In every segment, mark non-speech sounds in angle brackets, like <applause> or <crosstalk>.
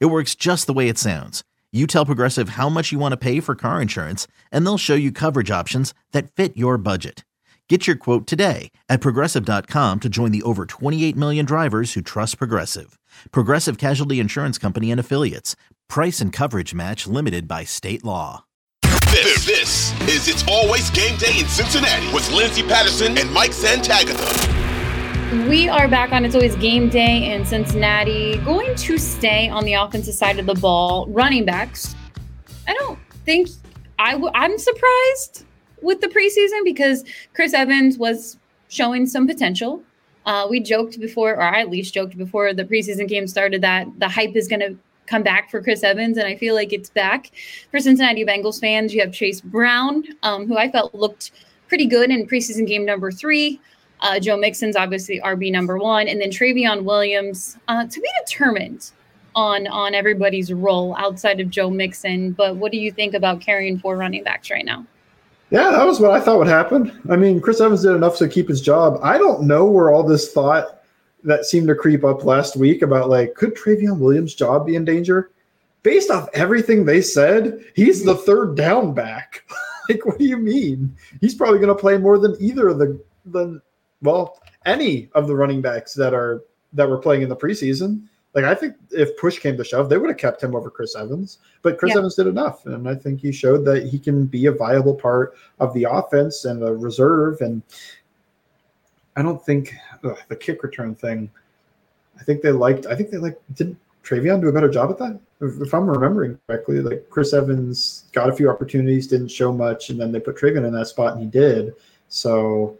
It works just the way it sounds. You tell Progressive how much you want to pay for car insurance, and they'll show you coverage options that fit your budget. Get your quote today at progressive.com to join the over 28 million drivers who trust Progressive. Progressive Casualty Insurance Company and Affiliates. Price and coverage match limited by state law. This, this is It's Always Game Day in Cincinnati with Lindsay Patterson and Mike Santagata. We are back on It's Always Game Day in Cincinnati. Going to stay on the offensive side of the ball. Running backs. I don't think I w- I'm surprised with the preseason because Chris Evans was showing some potential. Uh, we joked before, or I at least joked before the preseason game started, that the hype is going to come back for Chris Evans, and I feel like it's back for Cincinnati Bengals fans. You have Chase Brown, um, who I felt looked pretty good in preseason game number three. Uh, Joe Mixon's obviously RB number one, and then Trayveon Williams uh, to be determined on on everybody's role outside of Joe Mixon. But what do you think about carrying four running backs right now? Yeah, that was what I thought would happen. I mean, Chris Evans did enough to keep his job. I don't know where all this thought that seemed to creep up last week about like could Trayveon Williams' job be in danger? Based off everything they said, he's the third down back. <laughs> like, what do you mean? He's probably going to play more than either of the than well, any of the running backs that are that were playing in the preseason. Like I think if push came to shove, they would have kept him over Chris Evans. But Chris yeah. Evans did enough, and I think he showed that he can be a viable part of the offense and a reserve. And I don't think ugh, the kick return thing. I think they liked. I think they like Did Trayveon do a better job at that? If, if, I'm remembering correctly, like Chris Evans got a few opportunities, didn't show much, and then they put Trayveon in that spot, and he did. So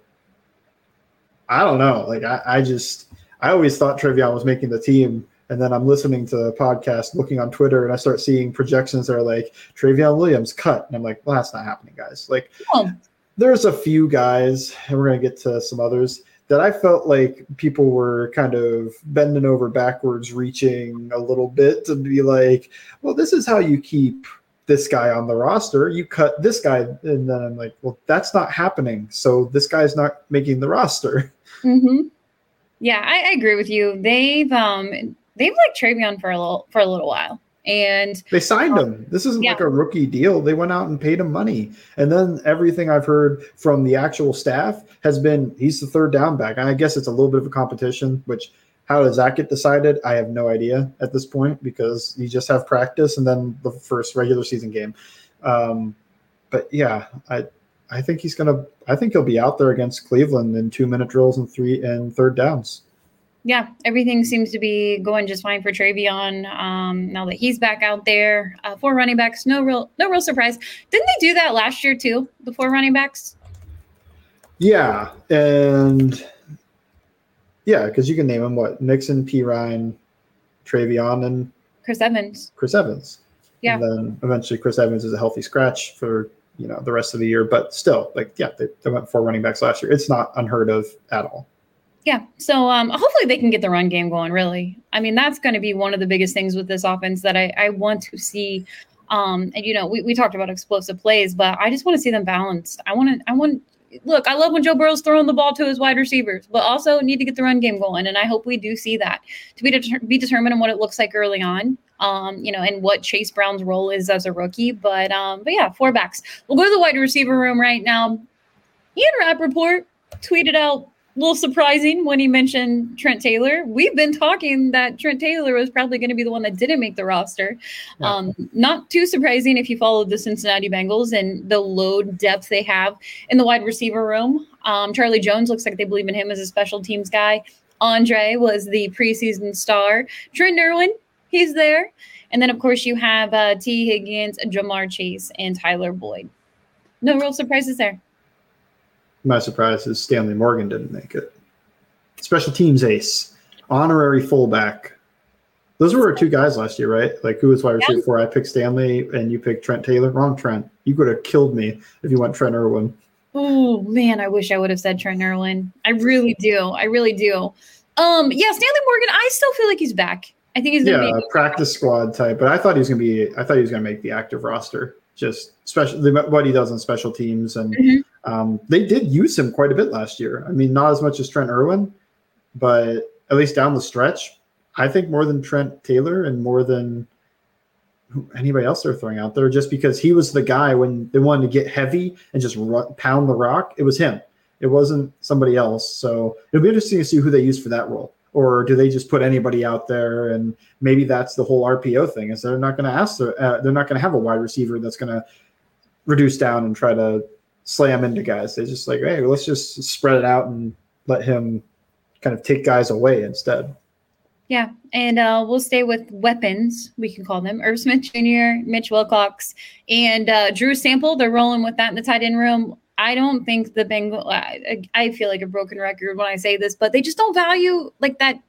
I don't know. Like I, I just I always thought Trayveon was making the team. And then I'm listening to the podcast, looking on Twitter, and I start seeing projections that are like Trayveon Williams cut. And I'm like, well, that's not happening, guys. Like oh. there's a few guys, and we're gonna get to some others that I felt like people were kind of bending over backwards, reaching a little bit to be like, well, this is how you keep this guy on the roster. You cut this guy, and then I'm like, well, that's not happening. So this guy's not making the roster. <laughs> Mm-hmm. Yeah, I, I, agree with you. They've um they've like Trayveon for a little for a little while. And they signed um, him. This isn't yeah. like a rookie deal. They went out and paid him money. And then everything I've heard from the actual staff has been he's the third down back. And I guess it's a little bit of a competition, which how does that get decided? I have no idea at this point because you just have practice and then the first regular season game. Um, but yeah, I I think he's gonna. I think he'll be out there against Cleveland in two minute drills and three and third downs. Yeah, everything seems to be going just fine for Trayveon. Um, now that he's back out there, uh, four running backs, no real, no real surprise. Didn't they do that last year too? The four running backs. Yeah, and yeah, because you can name them what Mixon, Perine, Trayveon, and Chris Evans. Chris Evans. Yeah. And then eventually Chris Evans is a healthy scratch for you know the rest of the year. But still, like yeah, they, they went four running backs last year. It's not unheard of at all. Yeah. So um, hopefully they can get the run game going. Really, I mean that's going to be one of the biggest things with this offense that I, I want to see. Um, and you know, we, we talked about explosive plays, but I just want to see them balanced. I want to I want look, I love when Joe Burrow's throwing the ball to his wide receivers, but also need to get the run game going. And I hope we do see that to be, deter- be determined on what it looks like early on, um, you know, and what Chase Brown's role is as a rookie. But, um, but yeah, four backs. We'll go to the wide receiver room right now. Ian Rapoport tweeted out little surprising when he mentioned Trent Taylor. We've been talking that Trent Taylor was probably going to be the one that didn't make the roster. Yeah. Um, not too surprising if you followed the Cincinnati Bengals and the load depth they have in the wide receiver room. Um, Charlie Jones looks like they believe in him as a special teams guy. Andre was the preseason star. Trent Irwin, he's there. And then, of course, you have uh, Tee Higgins, Ja'Marr Chase, and Tyler Boyd. No real surprises there. My surprise is Stanley Morgan didn't make it. Special teams ace, honorary fullback. Those were our two guys last year, right? Like who was wide receiver yeah. four? I picked Stanley and you picked Trent Taylor. Wrong Trent. You could have killed me if you went Trent Irwin. Oh man, I wish I would have said Trent Irwin. I really do. I really do. Um, yeah, Stanley Morgan. I still feel like he's back. I think he's gonna yeah, be practice squad type. But I thought he was gonna be. I thought he was gonna make the active roster. Just special what he does on special teams, and mm-hmm. um, they did use him quite a bit last year. I mean, not as much as Trent Irwin, but at least down the stretch, I think more than Trent Taylor and more than anybody else they're throwing out there. Just because he was the guy when they wanted to get heavy and just run, pound the rock, it was him. It wasn't somebody else. So it'll be interesting to see who they use for that role or do they just put anybody out there? And maybe that's the whole RPO thing is they're not going to ask uh, they're not going to have a wide receiver that's going to reduce down and try to slam into guys. They just like hey let's just spread it out and let him kind of take guys away instead. Yeah and uh, we'll stay with weapons we can call them Irv Smith Jr Mitch Wilcox and uh, Drew Sample they're rolling with that in the tight end room I don't think the Bengal. I, I feel like a broken record when I say this, but they just don't value like that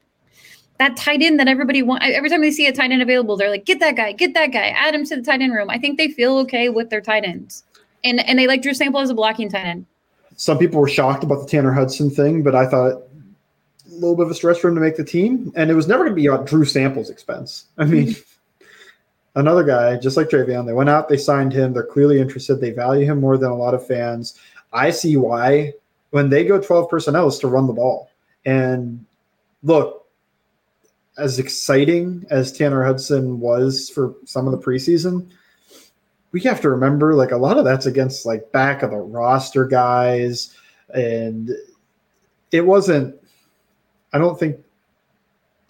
that tight end that everybody wants. Every time they see a tight end available, they're like, "Get that guy, get that guy, add him to the tight end room." I think they feel okay with their tight ends, and and they like Drew Sample as a blocking tight end. Some people were shocked about the Tanner Hudson thing, but I thought a little bit of a stretch for him to make the team, and it was never going to be at Drew Sample's expense. I mean. Another guy, just like Trayveon. They went out, they signed him. They're clearly interested. They value him more than a lot of fans. I see why when they go 12 personnel is to run the ball. And look, as exciting as Tanner Hudson was for some of the preseason, we have to remember like a lot of that's against like back of the roster guys. And it wasn't, I don't think,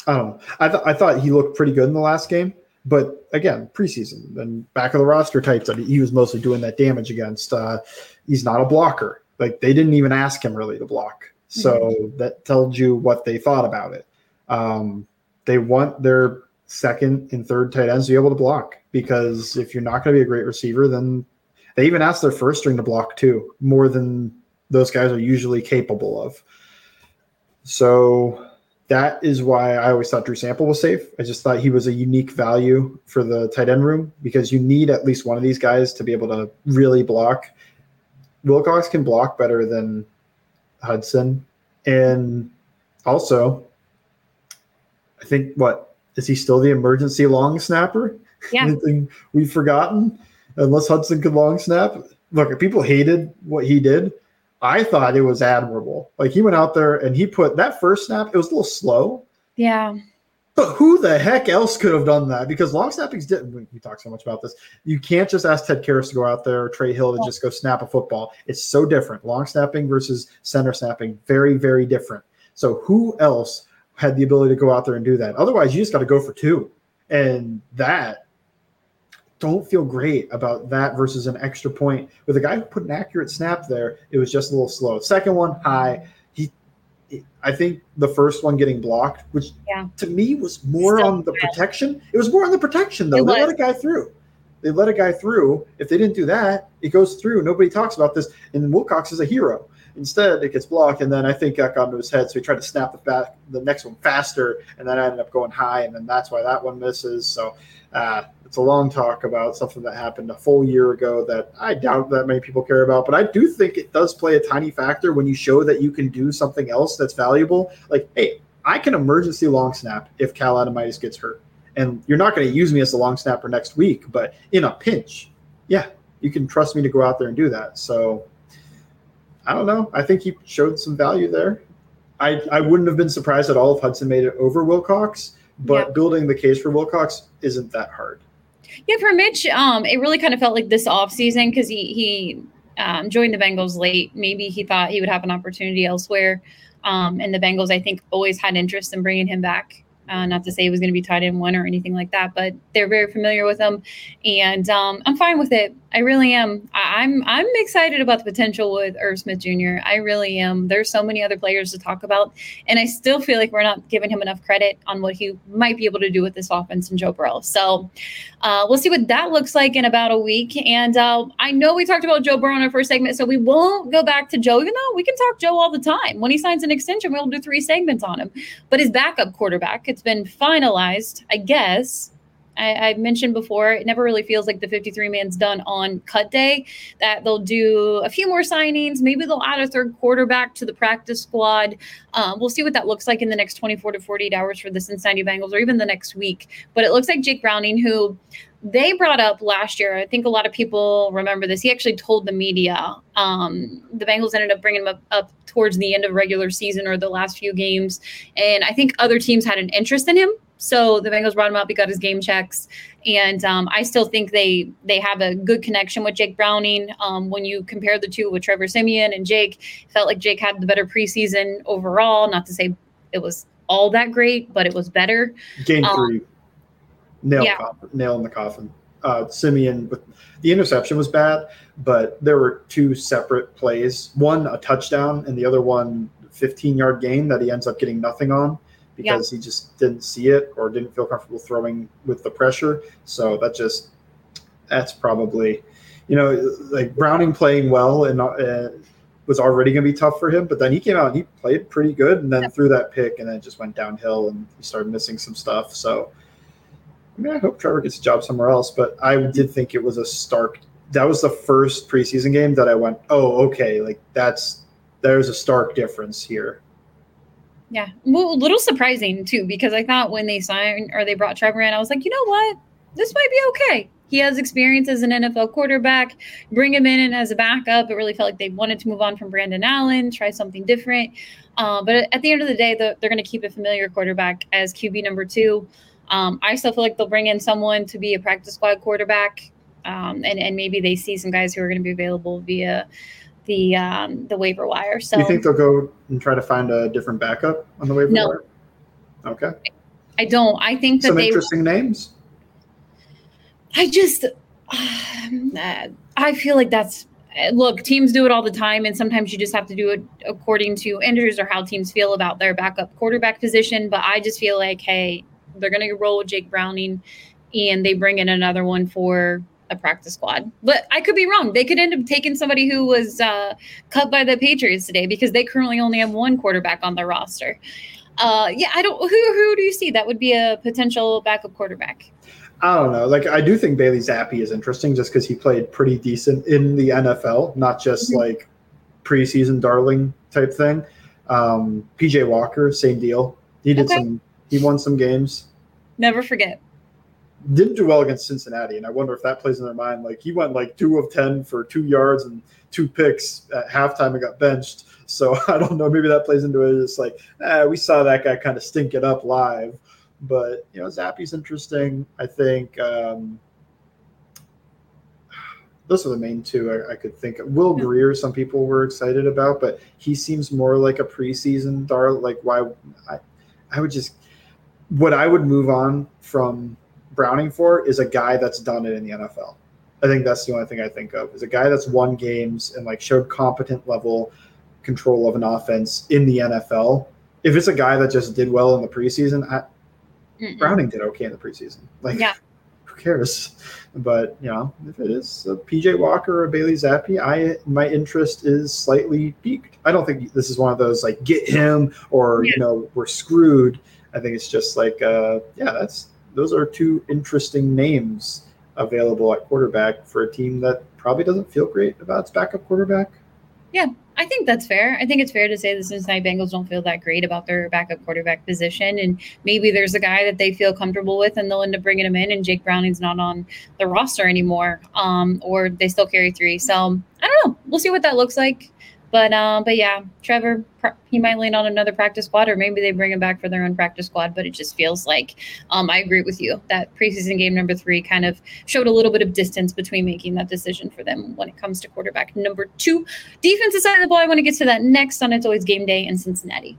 I don't know. I, th- I thought he looked pretty good in the last game. But again, preseason and back of the roster types that he was mostly doing that damage against. Uh, he's not a blocker. Like they didn't even ask him really to block. So mm-hmm. that tells you what they thought about it. Um, they want their second and third tight ends to be able to block because if you're not going to be a great receiver, then they even ask their first string to block too, more than those guys are usually capable of. So that is why I always thought Drew Sample was safe. I just thought he was a unique value for the tight end room because you need at least one of these guys to be able to really block. Wilcox can block better than Hudson. And also, I think what is he still the emergency long snapper? Yeah. <laughs> Anything we've forgotten? Unless Hudson could long snap. Look, people hated what he did. I thought it was admirable. Like he went out there and he put that first snap, it was a little slow. Yeah. But who the heck else could have done that? Because long snappings didn't. We talk so much about this. You can't just ask Ted Karras to go out there or Trey Hill to just go snap a football. It's so different. Long snapping versus center snapping, very, very different. So who else had the ability to go out there and do that? Otherwise, you just got to go for two, and that don't feel great about that versus an extra point with a guy who put an accurate snap there. It was just a little slow. Second one high. He, I think the first one getting blocked, which yeah. to me was more Still on the bad. protection. It was more on the protection though. It they was. let a guy through. They let a guy through. If they didn't do that, it goes through. Nobody talks about this. And Wilcox is a hero. Instead, it gets blocked, and then I think that got into his head. So he tried to snap the back, the next one faster, and then I ended up going high, and then that's why that one misses. So uh, it's a long talk about something that happened a full year ago that I doubt that many people care about, but I do think it does play a tiny factor when you show that you can do something else that's valuable. Like, hey, I can emergency long snap if Cal Adomitis gets hurt. And you're not going to use me as a long snapper next week, but in a pinch, yeah, you can trust me to go out there and do that. So I don't know. I think he showed some value there. I, I wouldn't have been surprised at all if Hudson made it over Wilcox, but yep. building the case for Wilcox isn't that hard. Yeah, for Mitch, um, it really kind of felt like this off season because he he um, joined the Bengals late. Maybe he thought he would have an opportunity elsewhere. Um, and the Bengals, I think, always had interest in bringing him back. Uh, not to say it was going to be tight in one or anything like that, but they're very familiar with him, and um, I'm fine with it. I really am. I, am I'm, I'm excited about the potential with Irv Smith Jr. I really am. There's so many other players to talk about, and I still feel like we're not giving him enough credit on what he might be able to do with this offense and Joe Burrow. So uh, we'll see what that looks like in about a week. And uh, I know we talked about Joe Burrow in our first segment, so we won't go back to Joe, even though we can talk Joe all the time. When he signs an extension, we'll do three segments on him. But his backup quarterback, it's been finalized, I guess. I, I, mentioned before, it never really feels like the 53 man's done on cut day. That they'll do a few more signings. Maybe they'll add a third quarterback to the practice squad. Um, we'll see what that looks like in the next 24 to 48 hours for the Cincinnati Bengals or even the next week. But it looks like Jake Browning, who they brought up last year. I think a lot of people remember this. He actually told the media. Um, the Bengals ended up bringing him up, up, towards the end of regular season or the last few games, and I think other teams had an interest in him. So the Bengals brought him up. He got his game checks, and um, I still think they they have a good connection with Jake Browning. Um, when you compare the two with Trevor Siemian and Jake, felt like Jake had the better preseason overall. Not to say it was all that great, but it was better. Game um, three nail yeah. coffin, nail in the coffin. Uh, Siemian with the interception was bad, but there were two separate plays. One a touchdown, and the other one 15 yard gain that he ends up getting nothing on because yeah. he just didn't see it or didn't feel comfortable throwing with the pressure. So that just that's probably you know like Browning playing well and uh, was already going to be tough for him, but then he came out and he played pretty good, and then yeah. threw that pick, and then it just went downhill, and he started missing some stuff. So I mean, I hope Trevor gets a job somewhere else, but I did think it was a stark. That was the first preseason game that I went, oh, okay, like that's there's a stark difference here. Yeah, well, a little surprising too, because I thought when they signed or they brought Trevor in, I was like, you know what, this might be okay. He has experience as an NFL quarterback. Bring him in and as a backup. It really felt like they wanted to move on from Brandon Allen, try something different. Uh, but at the end of the day, the, they're going to keep a familiar quarterback as QB number two. Um, I still feel like they'll bring in someone to be a practice squad quarterback, um, and and maybe they see some guys who are going to be available via the um, the waiver wire. So you think they'll go and try to find a different backup on the waiver no. wire? Okay. I don't. I think that some they, interesting names. I just, I feel like that's look. Teams do it all the time, and sometimes you just have to do it according to injuries or how teams feel about their backup quarterback position. But I just feel like, hey, they're going to roll with Jake Browning, and they bring in another one for a practice squad. But I could be wrong. They could end up taking somebody who was uh, cut by the Patriots today because they currently only have one quarterback on their roster. Uh, yeah, I don't. Who who do you see that would be a potential backup quarterback? I don't know. Like I do think Bailey Zappe is interesting just because he played pretty decent in the NFL, not just mm-hmm. like preseason darling type thing. Um, PJ Walker, same deal. He did okay. some he won some games. Never forget. Didn't do well against Cincinnati, and I wonder if that plays in their mind. Like he went like two of ten for two yards and two picks at halftime and got benched. So <laughs> I don't know. Maybe that plays into it. It's like eh, we saw that guy kind of stink it up live, but you know Zappe's interesting. I think um, those are the main two I, I, could think of. Will Grier, some people were excited about, but he seems more like a preseason dar. Like why? I, I would just what I would move on from Browning for is a guy that's done it in the NFL. I think that's the only thing I think of is a guy that's won games and like showed competent level control of an offense in the NFL. If it's a guy that just did well in the preseason, I, Browning did okay in the preseason. Like, yeah. <laughs> who cares? But you know, if it is a PJ Walker or a Bailey Zappe, I my interest is slightly peaked. I don't think this is one of those like get him or yeah. you know we're screwed. I think it's just like, uh, yeah, that's those are two interesting names available at quarterback for a team that probably doesn't feel great about its backup quarterback. Yeah, I think that's fair. I think it's fair to say the Cincinnati Bengals don't feel that great about their backup quarterback position, and maybe there's a guy that they feel comfortable with, and they'll end up bringing him in, and Jake Browning's not on the roster anymore, um, or they still carry three. So I don't know. We'll see what that looks like. But um, but yeah, Trevor, he might land on another practice squad, or maybe they bring him back for their own practice squad. But it just feels like um, I agree with you that preseason game number three kind of showed a little bit of distance between making that decision for them when it comes to quarterback number two. Defensive side of the ball, I want to get to that next on It's Always Game Day in Cincinnati.